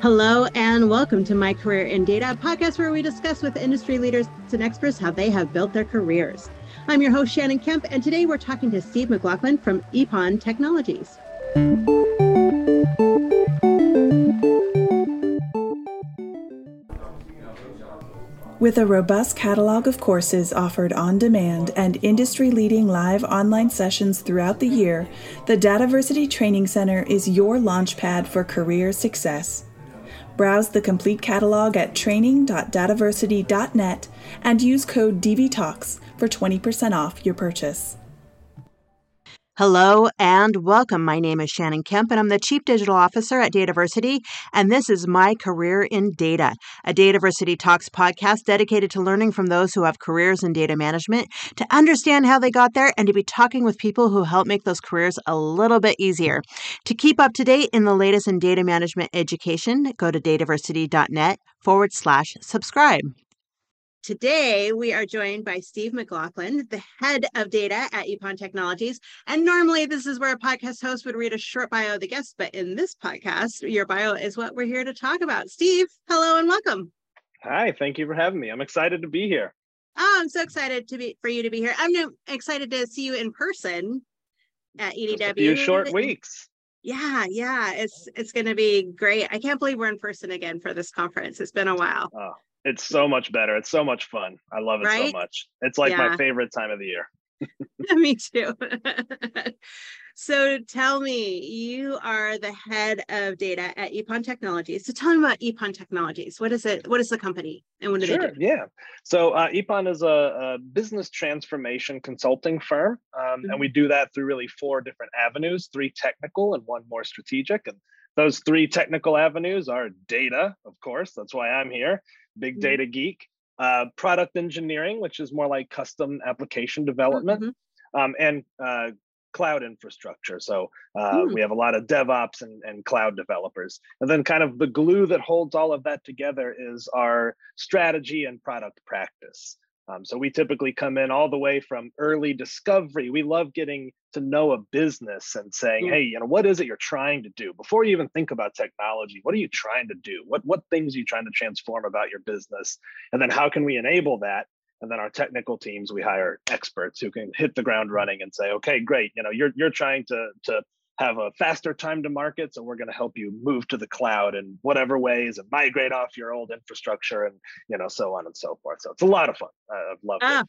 Hello, and welcome to My Career in Data, podcast where we discuss with industry leaders and experts how they have built their careers. I'm your host, Shannon Kemp, and today we're talking to Steve MacLauchlan from Ippon Technologies. With a robust catalog of courses offered on demand and industry leading live online sessions throughout the year, the Dataversity Training Center is your launchpad for career success. Browse the complete catalog at training.dataversity.net and use code DVTalks for 20% off your purchase. Hello and welcome. My name is Shannon Kemp, and I'm the Chief Digital Officer at Dataversity. And this is My Career in Data, a Dataversity Talks podcast dedicated to learning from those who have careers in data management, to understand how they got there, and to be talking with people who help make those careers a little bit easier. To keep up to date in the latest in data management education, go to dataversity.net forward slash subscribe. Today, we are joined by Steve MacLauchlan, the head of data at Ippon Technologies. And normally, this is where a podcast host would read a short bio of the guest, but in this podcast, your bio is what we're here to talk about. Steve, hello and welcome. Hi, thank you for having me. I'm excited to be here. Oh, I'm so excited to be for you to be here. I'm excited to see you in person at EDW. Just a few short weeks. Yeah, yeah, it's it's going to be great. I can't believe we're in person again for this conference. It's been a while. Oh, it's so much better. It's so much fun. I love it right? so much. It's like yeah. my favorite time of the year. me too. so tell me, you are the head of data at Ippon Technologies. So tell me about Ippon Technologies. What is it? What is the company and what do sure, they do? Yeah. So uh, Ippon is a, a, business transformation consulting firm. Um, mm-hmm. And we do that through really four different avenues, three technical and one more strategic. And those three technical avenues are data, of course, that's why I'm here, big mm-hmm. data geek, uh, product engineering, which is more like custom application development, mm-hmm. um, and uh, cloud infrastructure. So uh, mm. we have a lot of DevOps and, and cloud developers. And then, kind of the glue that holds all of that together is our strategy and product practice. Um, so we typically come in all the way from early discovery. We love getting to know a business and saying, mm-hmm. hey, you know, what is it you're trying to do? Before you even think about technology, what are you trying to do? What what things are you trying to transform about your business? And then how can we enable that? And then our technical teams, we hire experts who can hit the ground running and say, okay, great, you know, you're you're trying to to have a faster time to market. So we're going to help you move to the cloud in whatever ways and migrate off your old infrastructure and, you know, so on and so forth. So it's a lot of fun. I've loved ah, it.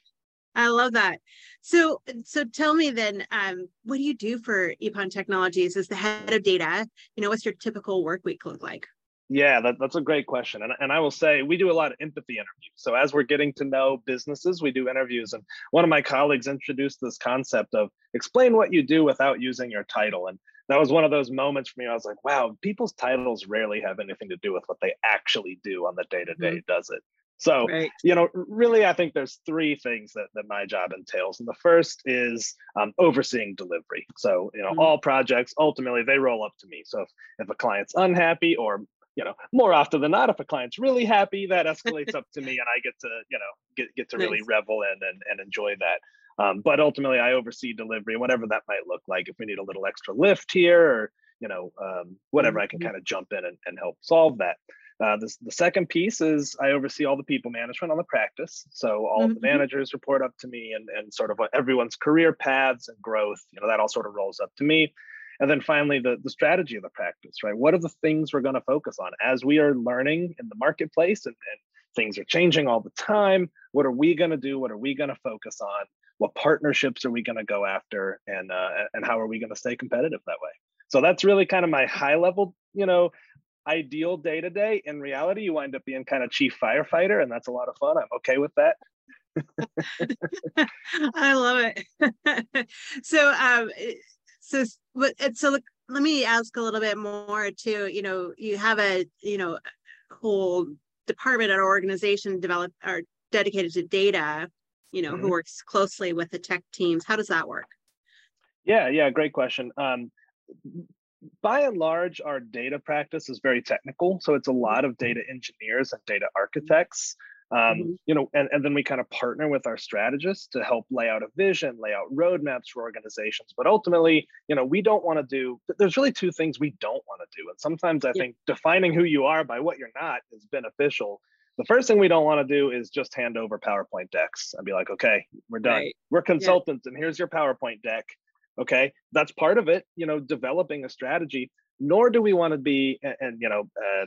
I love that. So, so tell me then, um, what do you do for Ippon Technologies as the head of data? You know, what's your typical work week look like? Yeah, that, that's a great question. And, and I will say we do a lot of empathy interviews. So as we're getting to know businesses, we do interviews. And one of my colleagues introduced this concept of explain what you do without using your title. And that was one of those moments for me. I was like, wow, people's titles rarely have anything to do with what they actually do on the day to day, does it? So, right. you know, really, I think there's three things that, that my job entails. And the first is um, overseeing delivery. So, you know, mm-hmm. all projects ultimately they roll up to me. So, if, if a client's unhappy or you know, more often than not, if a client's really happy, that escalates up to me, and I get to, you know, get get to nice. really revel in and, and enjoy that. Um, but ultimately, I oversee delivery, whatever that might look like. If we need a little extra lift here, or you know, um, whatever, mm-hmm. I can mm-hmm. kind of jump in and, and help solve that. Uh, this, the second piece is I oversee all the people management on the practice. So all mm-hmm. the managers report up to me, and and sort of everyone's career paths and growth. You know, that all sort of rolls up to me. And then finally, the, the strategy of the practice, right? What are the things we're going to focus on as we are learning in the marketplace and, and things are changing all the time? What are we going to do? What are we going to focus on? What partnerships are we going to go after? And, uh, and how are we going to stay competitive that way? So that's really kind of my high level, you know, ideal day to day. In reality, you wind up being kind of chief firefighter, and that's a lot of fun. I'm okay with that. I love it. so, um, so but so let me ask a little bit more too you know you have a you know whole department or organization developed or dedicated to data you know mm-hmm. who works closely with the tech teams. How does that work? Yeah yeah great question. Um, by and large our data practice is very technical so it's a lot of data engineers and data architects Um, mm-hmm. You know, and, and then we kind of partner with our strategists to help lay out a vision, lay out roadmaps for organizations. But ultimately, you know, we don't want to do. There's really two things we don't want to do, and sometimes I yeah. think defining who you are by what you're not is beneficial. The first thing we don't want to do is just hand over PowerPoint decks and be like, okay, we're done. Right. We're consultants, yeah. and here's your PowerPoint deck. Okay, that's part of it. You know, developing a strategy. Nor do we want to be, and, and you know, uh,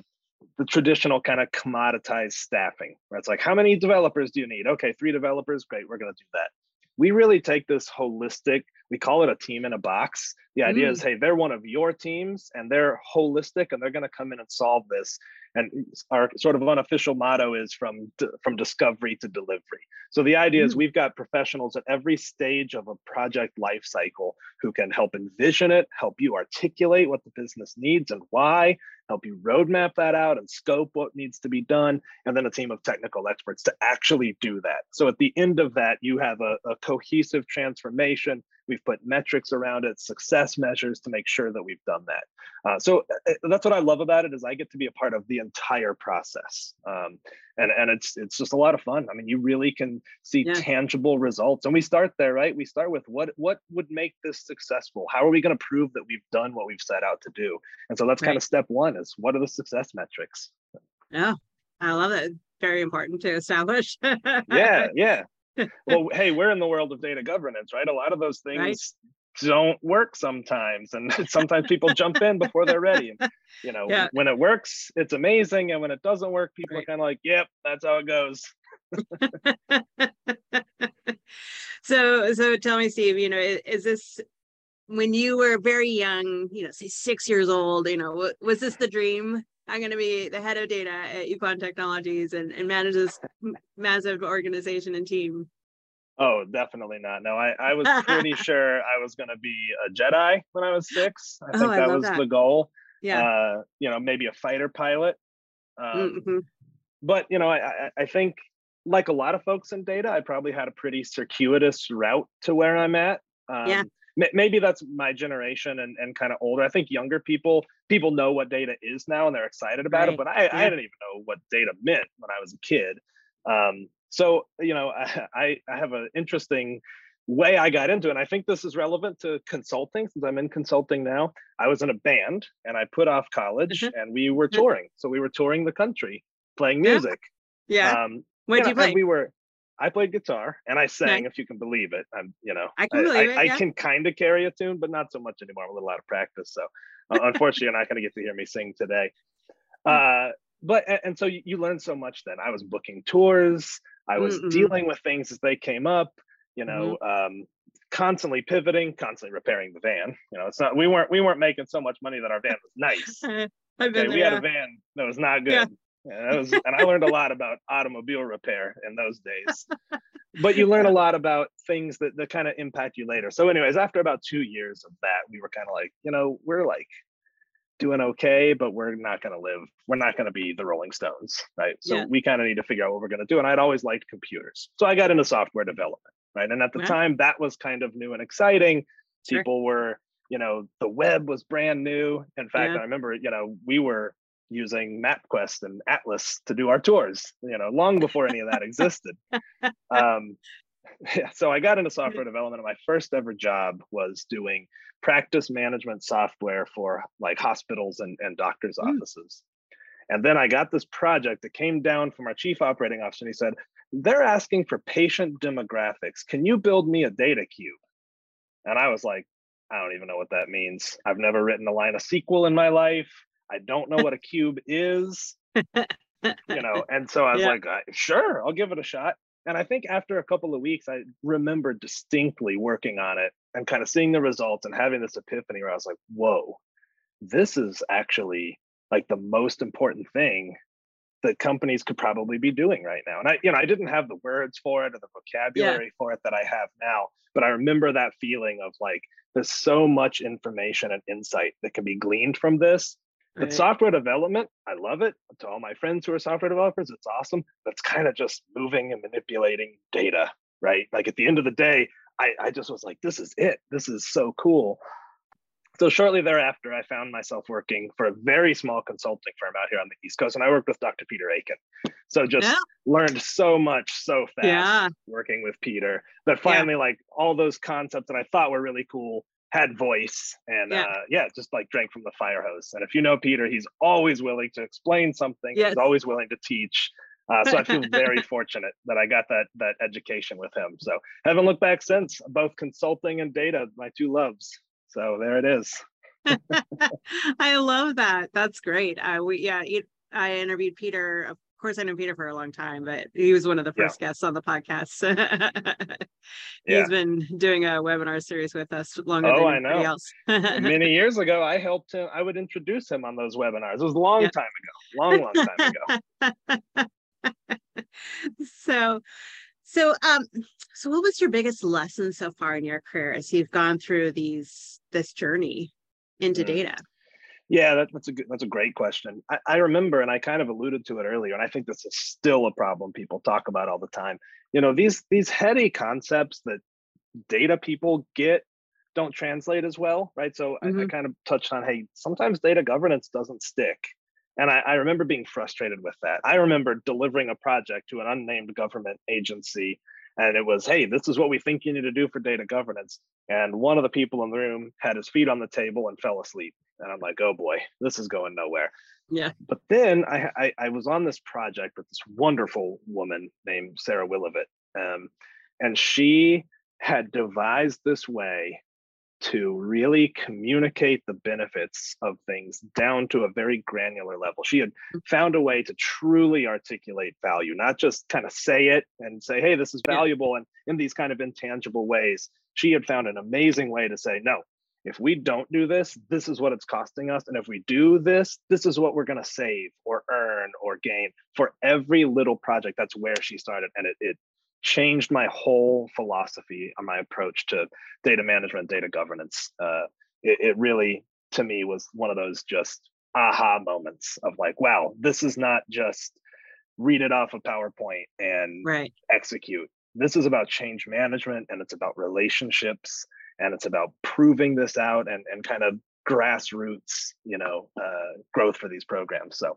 the traditional kind of commoditized staffing where it's like how many developers do you need? Okay three developers great we're going to do that. We really take this holistic we call it a team in a box. The idea mm. is hey they're one of your teams and they're holistic and they're going to come in and solve this. And our sort of unofficial motto is from from discovery to delivery. So the idea mm. is we've got professionals at every stage of a project life cycle who can help envision it help you articulate what the business needs and why help you roadmap that out and scope what needs to be done, and then a team of technical experts to actually do that. So at the end of that, you have a, a cohesive transformation. We've put metrics around it, success measures to make sure that we've done that. Uh, so uh, that's what I love about it is I get to be a part of the entire process, um, and and it's it's just a lot of fun. I mean, you really can see yeah. tangible results, and we start there, right? We start with what what would make this successful. How are we going to prove that we've done what we've set out to do? And so that's right. kind of step one: is what are the success metrics? Yeah, I love it. Very important to establish. yeah, yeah. Well, hey, we're in the world of data governance, right? A lot of those things right don't work sometimes and sometimes people jump in before they're ready and, you know yeah. when it works it's amazing and when it doesn't work people right. are kind of like yep that's how it goes so so tell me steve you know is this when you were very young you know say six years old you know was this the dream i'm going to be the head of data at Ippon technologies and, and manage this massive organization and team Oh, definitely not. No, I, I was pretty sure I was going to be a Jedi when I was six. I think oh, that was that. the goal. Yeah. Uh, you know, maybe a fighter pilot. Um, mm-hmm. But, you know, I, I think like a lot of folks in data, I probably had a pretty circuitous route to where I'm at. Um, yeah. Maybe that's my generation and, and kind of older. I think younger people, people know what data is now and they're excited about right. it. But I, yeah. I didn't even know what data meant when I was a kid. Um, so, you know, I, I have an interesting way I got into it. And I think this is relevant to consulting since I'm in consulting now. I was in a band and I put off college mm-hmm. and we were mm-hmm. touring. So we were touring the country playing music. Yeah. yeah. Um, what did you, play? We were, I played guitar and I sang, if you can believe it. I'm, you know, I can I, it. Yeah. I can kind of carry a tune, but not so much anymore. I'm a little out of practice. So uh, unfortunately, you're not going to get to hear me sing today. Uh, but and so you, you learn so much then. I was booking tours. I was mm-hmm. dealing with things as they came up, you know, mm-hmm. um, constantly pivoting, constantly repairing the van. You know, it's not we weren't we weren't making so much money that our van was nice. okay, we had a van that was not good. Yeah, was, and I learned a lot about automobile repair in those days. but you learn a lot about things that, that kind of impact you later. So, anyways, after about two years of that, we were kind of like, you know, we're like doing okay, but we're not going to live. We're not going to be the Rolling Stones, right? So yeah. we kind of need to figure out what we're going to do. And I'd always liked computers, so I got into software development, right? And at the time, that was kind of new and exciting. Sure. People were, you know, the web was brand new. In fact, yeah. I remember, you know, we were using MapQuest and Atlas to do our tours, you know, long before any of that existed. Um, yeah, so I got into software development and my first ever job was doing practice management software for like hospitals and, and doctors' mm. offices. And then I got this project that came down from our chief operating officer and he said, They're asking for patient demographics. Can you build me a data cube? And I was like, I don't even know what that means. I've never written a line of SQL in my life. I don't know what a cube is. you know, and so I was yeah. like, sure, I'll give it a shot. And I think after a couple of weeks, I remember distinctly working on it and kind of seeing the results and having this epiphany where I was like, whoa, this is actually like the most important thing that companies could probably be doing right now. And I, you know, I didn't have the words for it or the vocabulary yeah. for it that I have now, but I remember that feeling of like, there's so much information and insight that can be gleaned from this but right. software development, I love it. To all my friends who are software developers, it's awesome. That's kind of just moving and manipulating data, right? Like at the end of the day, I, I just was like, this is it. This is so cool. So shortly thereafter, I found myself working for a very small consulting firm out here on the East Coast, and I worked with Dr. Peter Aiken. So just yeah. learned so much so fast yeah. working with Peter that finally, yeah. like all those concepts that I thought were really cool had voice and yeah. Uh, yeah just like drank from the fire hose. And if you know peter he's always willing to explain something. Yes. he's always willing to teach. Uh, so i feel very fortunate that i got that that education with him. So haven't looked back since both consulting and data my two loves. So there it is. I love that. That's great. Uh, we yeah it, i interviewed peter course, I know Peter for a long time, but he was one of the first yeah. guests on the podcast. He's yeah. been doing a webinar series with us longer oh, than anybody else. Many years ago, I helped him. I would introduce him on those webinars. It was a long time ago, long, long time ago. so, so, um, so what was your biggest lesson so far in your career as you've gone through these this journey into mm. data? Yeah, that, that's a good, that's a great question. I, I, remember, and I kind of alluded to it earlier, and I think this is still a problem people talk about all the time. You know, these these heady concepts that data people get don't translate as well, right? So mm-hmm. I, I, mm-hmm. kind of touched on, hey, sometimes data governance doesn't stick, and I, I remember being frustrated with that. I remember delivering a project to an unnamed government agency and it was hey this is what we think you need to do for data governance and one of the people in the room had his feet on the table and fell asleep and I'm like, oh boy, this is going nowhere. Yeah. But then I, I, I was on this project with this wonderful woman named Sarah Willivett, um, and she had devised this way to really communicate the benefits of things down to a very granular level. She had mm. found a way to truly articulate value, not just kind of say it and say, hey, this is valuable, and in these kind of intangible ways. She had found an amazing way to say, no, if we don't do this, this is what it's costing us. And if we do this, this is what we're going to save or earn or gain for every little project. That's where she started. And it, it changed my whole philosophy on my approach to data management, data governance. Uh, it, it really, to me, was one of those just aha moments of like, wow, this is not just read it off a of PowerPoint and right. execute. This is about change management and it's about relationships and it's about proving this out and, and kind of grassroots you know uh, growth for these programs so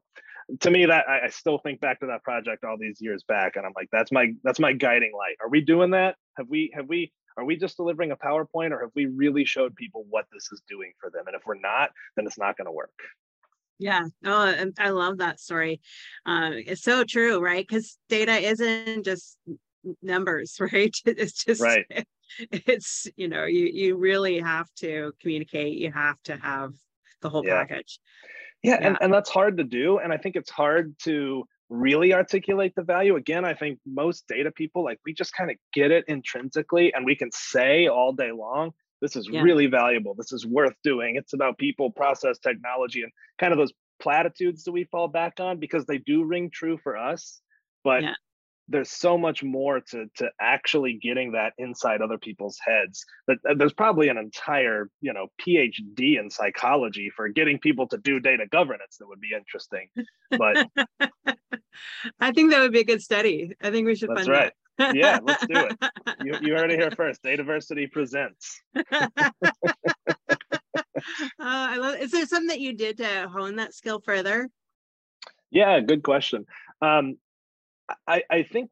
to me that I, I, still think back to that project all these years back and i'm like that's my that's my guiding light. Are we doing that? Have we have we are we just delivering a powerpoint or have we really showed people what this is doing for them? And if we're not then it's not going to work. Yeah. Oh and i love that story. Um, it's so true right? Because data isn't just numbers right? It's just right. it's you know you you really have to communicate. You have to have the whole yeah. package yeah, yeah, And, and that's hard to do and i think it's hard to really articulate the value. Again i think most data people like we just kind of get it intrinsically and we can say all day long this is yeah. really valuable. This is worth doing. It's about people process technology and kind of those platitudes that we fall back on because they do ring true for us but yeah there's so much more to to actually getting that inside other people's heads that, there's probably an entire you know phd in psychology for getting people to do data governance that would be interesting but i think that would be a good study. I think we should that's right. that. yeah let's do it. You, you heard it here first. Dataversity presents. Uh, I love, is there something that you did to hone that skill further? Yeah good question. Um, I, I think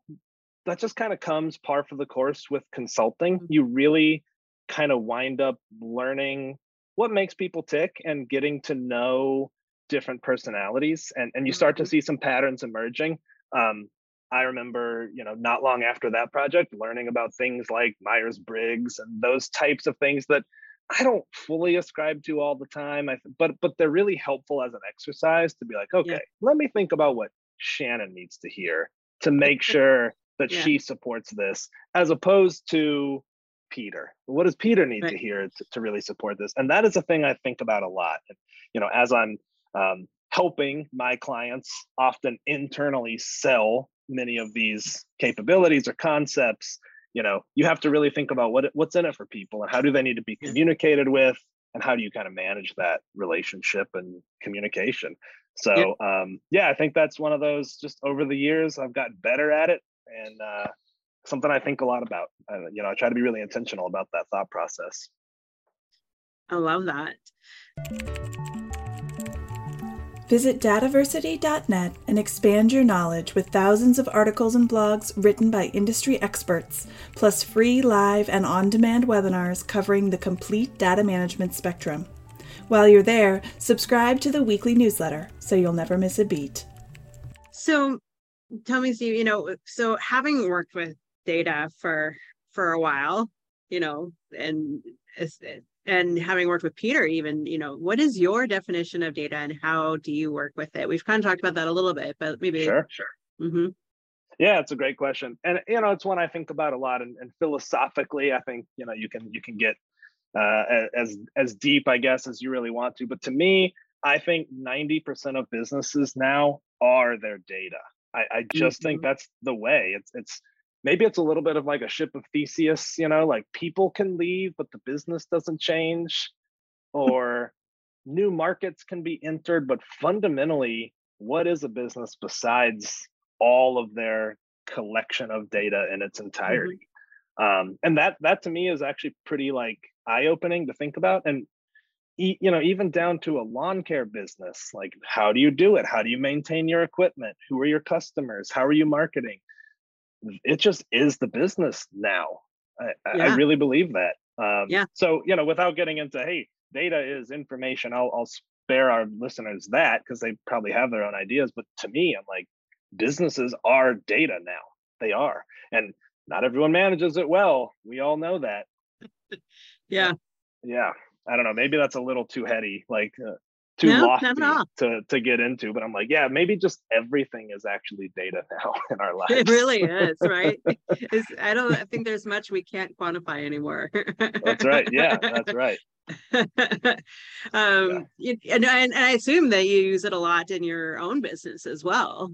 that just kind of comes par for the course with consulting. Mm-hmm. You really kind of wind up learning what makes people tick and getting to know different personalities and, and you start to mm-hmm. see some patterns emerging. Um, I remember, you know, not long after that project, learning about things like Myers Briggs and those types of things that I don't fully ascribe to all the time. I but but they're really helpful as an exercise to be like, okay, yeah. let me think about what Shannon needs to hear to make sure that yeah. she supports this as opposed to Peter. What does Peter need right. to hear to, to, really support this? And that is a thing I think about a lot. And, you know, as I'm um, helping my clients often internally sell many of these capabilities or concepts, you know, you have to really think about what what's in it for people and how do they need to be communicated with and how do you kind of manage that relationship and communication so yeah. um, yeah, I think that's one of those. Just over the years, I've gotten better at it, and uh, something I think a lot about. Uh, you know, I try to be really intentional about that thought process. I love that. Visit dataversity.net and expand your knowledge with thousands of articles and blogs written by industry experts, plus free live and on demand webinars covering the complete data management spectrum. While you're there, subscribe to the weekly newsletter so you'll never miss a beat. So, tell me, Steve, you know, so having worked with data for for a while, you know, and and having worked with Peter, even, you know, what is your definition of data and how do you work with it? We've kind of talked about that a little bit, but maybe. Sure, sure. Mm-hmm. Yeah, it's a great question, and you know, it's one I think about a lot. And, and philosophically, I think you know you can you can get uh, as as deep, I guess, as you really want to. But to me, I think ninety percent of businesses now are their data. I, I just mm-hmm. think that's the way. It's it's maybe it's a little bit of like a ship of Theseus, you know, like people can leave, but the business doesn't change, or new markets can be entered, but fundamentally, what is a business besides all of their collection of data in its mm-hmm. entirety? Um, and that that to me is actually pretty like eye-opening to think about. And you know, even down to a lawn care business, like how do you do it? How do you maintain your equipment? Who are your customers? How are you marketing? it just is the business now. I, yeah. I really believe that. Um, yeah. So you know, without getting into hey, data is information. I'll, I'll spare our listeners that because they probably have their own ideas. But to me, I'm like, businesses are data now. They are, and not everyone manages it well. We all know that. yeah. Yeah. I don't know. Maybe that's a little too heady. Like, uh, too no, lofty to to get into. But I'm like, yeah, maybe just everything is actually data now in our lives. It really is, right? It's, I don't I think there's much we can't quantify anymore. that's right. Yeah, that's right. um, yeah. and, and I assume that you use it a lot in your own business as well.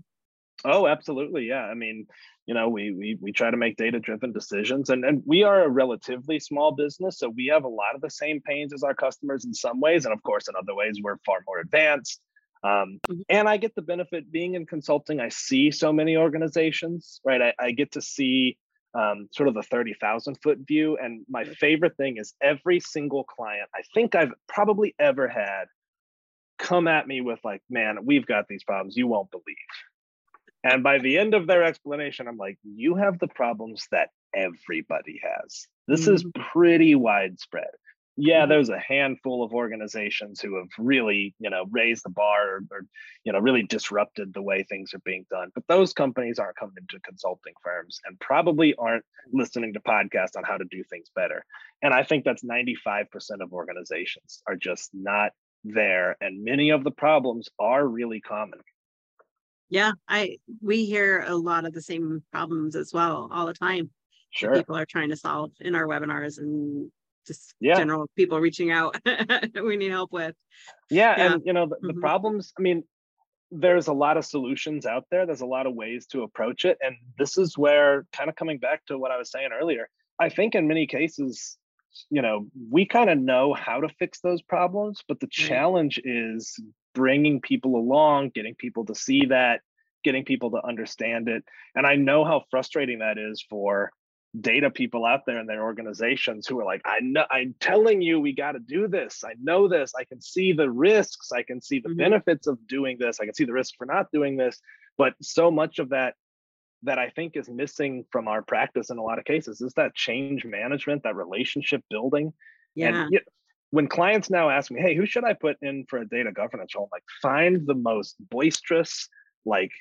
Oh, absolutely. Yeah. I mean, you know we we, we try to make data driven decisions. And, and we are a relatively small business so we have a lot of the same pains as our customers in some ways. And of course in other ways we're far more advanced. Um, mm-hmm. and i get the benefit being in consulting. I see so many organizations right? I, I get to see um, sort of the 30,000 foot view. And my favorite thing is every single client i think i've probably ever had come at me with like man we've got these problems. You won't believe and by the end of their explanation, I'm like, you have the problems that everybody has. This mm-hmm. is pretty widespread. Yeah, mm-hmm. there's a handful of organizations who have really, you know, raised the bar or, or, you know, really disrupted the way things are being done. But those companies aren't coming to consulting firms and probably aren't listening to podcasts on how to do things better. And I think that's 95% of organizations are just not there. And many of the problems are really common yeah i we hear a lot of the same problems as well all the time sure people are trying to solve in our webinars and just yeah. general people reaching out we need help with yeah, yeah. and you know the, the mm-hmm. problems i mean there's a lot of solutions out there there's a lot of ways to approach it and this is where kind of coming back to what i was saying earlier i think in many cases you know we kind of know how to fix those problems but the challenge is bringing people along, getting people to see that, getting people to understand it. And I know how frustrating that is for data people out there in their organizations who are like, I know I'm telling you we got to do this. I know this. I can see the risks. I can see the mm-hmm. benefits of doing this. I can see the risk for not doing this. But so much of that that I think is missing from our practice in a lot of cases is that change management, that relationship building. Yeah. And when clients now ask me, hey, who should I put in for a data governance role? I'm like, find the most boisterous, like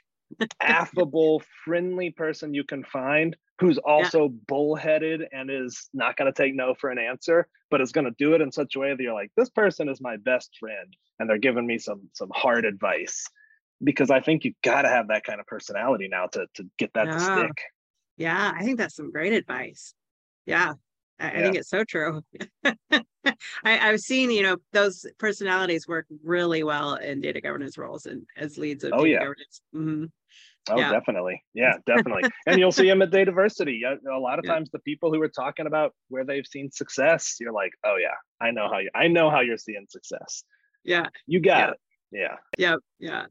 affable, friendly person you can find who's also yeah. bullheaded and is not going to take no for an answer, but is going to do it in such a way that you're like, this person is my best friend, and they're giving me some some hard advice. Because I think you got to have that kind of personality now to to get that yeah. to stick. Yeah, I think that's some great advice. Yeah, I, yeah. I think it's so true. I, have seen, you know, those personalities work really well in data governance roles and as leads of oh, data yeah. governance. Mm-hmm. Oh, yeah. definitely. Yeah, definitely. and you'll see them at Dataversity. A lot of yeah. times, the people who are talking about where they've seen success, you're like, oh yeah, I know how you. I know how you're seeing success. Yeah, you got yeah. it. Yeah. Yeah. Yeah.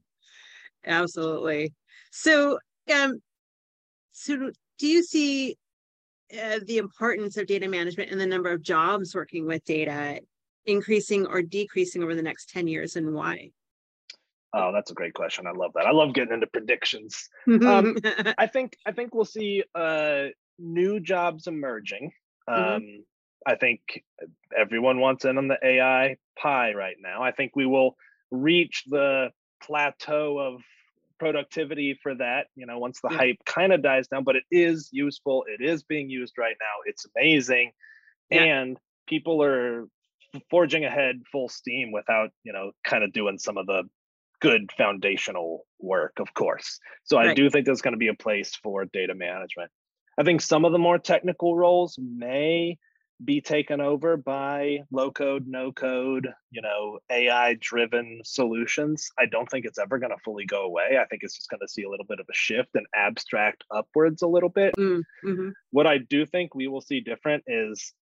Absolutely. So, um, so do you see uh, the importance of data management and the number of jobs working with data increasing or decreasing over the next 10 years and why? Oh, that's a great question. I love that. I love getting into predictions. um, I think I think we'll see uh, new jobs emerging. Mm-hmm. Um, mm-hmm. I think everyone wants in on the AI pie right now. I think we will reach the plateau of productivity for that. You know, once the yeah. hype kind of dies down, but it is useful. It is being used right now. It's amazing, yeah. and people are forging ahead full steam without you know kind of doing some of the good foundational work, of course. So right. I do think there's going to be a place for data management. I think some of the more technical roles may be taken over by low code, no code, you know, AI driven solutions. I don't think it's ever going to fully go away. I think it's just going to see a little bit of a shift and abstract upwards a little bit. Mm, mm-hmm. What I do think we will see different is,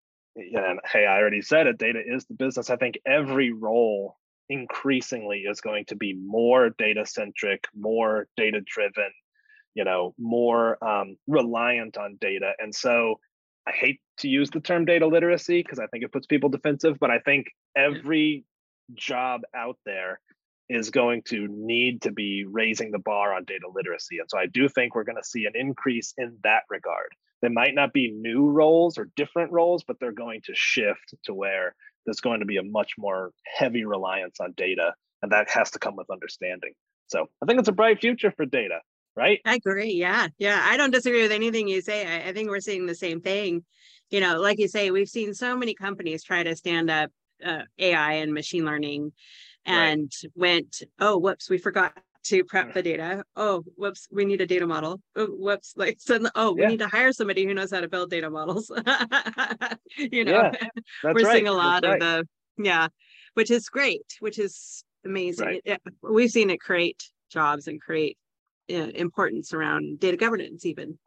know, hey, I already said it, data is the business. I think every role increasingly is going to be more data centric, more data driven, you know, more um, reliant on data. And so I hate to use the term data literacy because I think it puts people defensive, but I think every job out there is going to need to be raising the bar on data literacy. And so I do think we're going to see an increase in that regard. There might not be new roles or different roles, but they're going to shift to where there's going to be a much more heavy reliance on data, and that has to come with understanding. So I think it's a bright future for data, right? I agree. Yeah. Yeah. I don't disagree with anything you say. I, I think we're seeing the same thing. You know, like you say, we've seen so many companies try to stand up uh, AI and machine learning and right. went, oh, whoops, we forgot to prep the data. Oh, whoops, we need a data model. Oh, whoops, like suddenly, oh, we yeah. need to hire somebody who knows how to build data models. you know, yeah, we're right. seeing a lot that's of right. the yeah, which is great, which is amazing. It, we've seen it create jobs and create importance around data governance, even.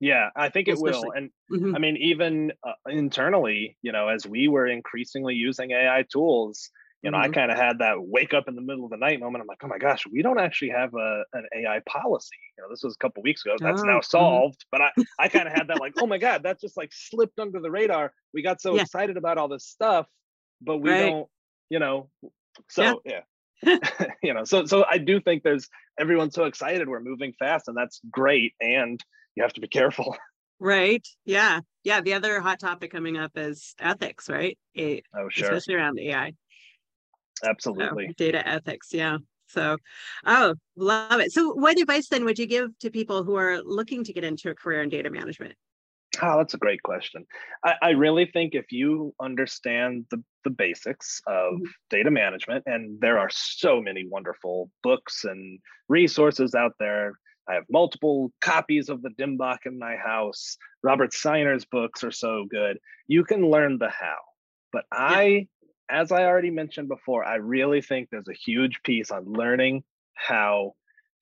Yeah, I think it Especially. will. And mm-hmm. I mean, even uh, internally, you know, as we were increasingly using AI tools, you know, mm-hmm. I kind of had that wake up in the middle of the night moment. I'm like, oh my gosh, we don't actually have a an AI policy. You know, this was a couple weeks ago. That's oh, now mm-hmm. solved. Mm-hmm. But I, I kind of had that like, oh my God, that just like slipped under the radar. We got so yeah. excited about all this stuff, but we right. don't, you know. So yeah. yeah. you know, so so I do think there's everyone's so excited. We're moving fast, and that's great. And you have to be careful. Right. Yeah. Yeah. The other hot topic coming up is ethics, right? A- oh, sure. Especially around AI. Absolutely. Oh, data ethics. Yeah. So, oh, love it. So, what advice then would you give to people who are looking to get into a career in data management? Oh, that's a great question. I, I really think if you understand the, the basics of mm-hmm. data management, and there are so many wonderful books and resources out there. I have multiple copies of the DMBOK in my house. Robert Seiner's books are so good. You can learn the how. But I as I already mentioned before, I really think there's a huge piece on learning how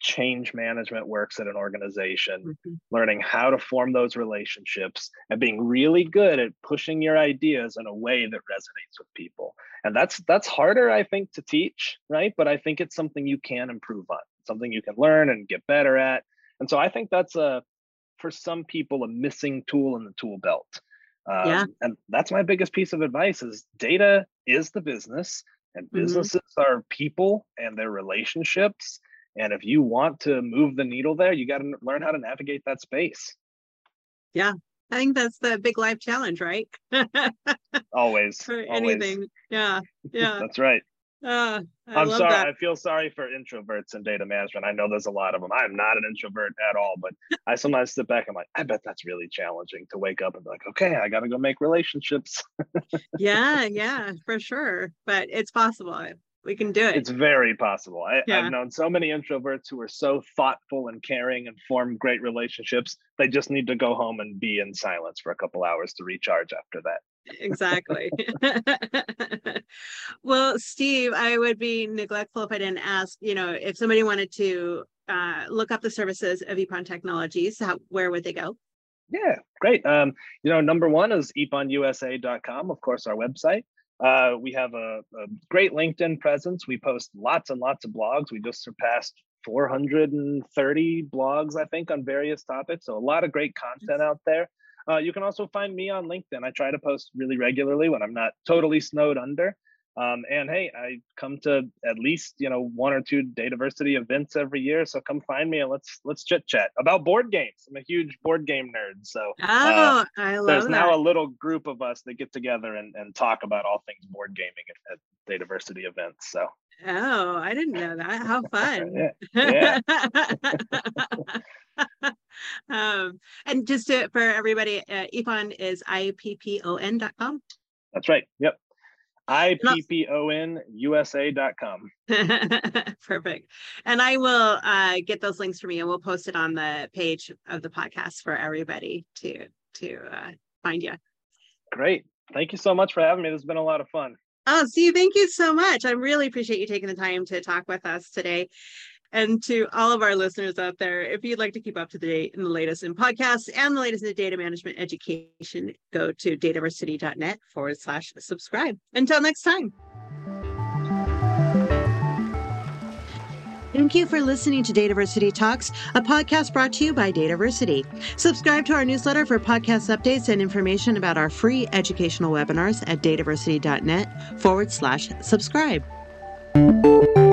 change management works at an organization, mm-hmm. learning how to form those relationships, and being really good at pushing your ideas in a way that resonates with people. And that's that's harder, I think, to teach, right? But I think it's something you can improve on, something you can learn and get better at. And so I think that's a for some people a missing tool in the tool belt. Um, yeah. And that's my biggest piece of advice is data is the business and mm-hmm. businesses mm-hmm. are people and their relationships. And if you want to move the needle there, you got to learn how to navigate that space. Yeah. I think that's the big life challenge, right? always. For always. anything. Yeah. Yeah. that's right. Uh, I am sorry. That. I feel sorry for introverts in data management. I know there's a lot of them. I'm not an introvert at all, but I sometimes sit back. And I'm like, I bet that's really challenging to wake up and be like, okay, I got to go make relationships. yeah, yeah, for sure. But it's possible. We can do it. It's very possible. I, yeah. I've known so many introverts who are so thoughtful and caring and form great relationships. They just need to go home and be in silence for a couple hours to recharge after that exactly. well, Steve, I would be neglectful if I didn't ask, you know, if somebody wanted to uh, look up the services of Ippon Technologies, how, where would they go? Yeah, great. Um, you know, number one is ipponusa.com, of course, our website. Uh, we have a, a, great LinkedIn presence. We post lots and lots of blogs. We just surpassed 430 blogs, I think, on various topics. So a lot of great content out there. Uh, you can also find me on LinkedIn. I try to post really regularly when I'm not totally snowed under. Um, and hey, I come to at least you know one or two Dataversity events every year, so come find me and let's let's chit chat about board games. I'm a huge board game nerd, so uh, oh, uh, I love there's that. now a little group of us that get together and, and talk about all things board gaming at, at Dataversity events. So oh, I didn't know that. How fun! yeah. yeah. um, and just to, for everybody, uh, Ippon is ippon.com. That's right. Yep. IPPONUSA.com. Perfect. And I will uh, get those links for you and we'll post it on the page of the podcast for everybody to to uh, find you. Great. Thank you so much for having me. This has been a lot of fun. Oh, Steve, thank you so much. I really appreciate you taking the time to talk with us today. And to all of our listeners out there, if you'd like to keep up to date in the latest in podcasts and the latest in data management education, go to dataversity.net forward slash subscribe. Until next time. Thank you for listening to Dataversity Talks, a podcast brought to you by Dataversity. Subscribe to our newsletter for podcast updates and information about our free educational webinars at dataversity.net forward slash subscribe. Música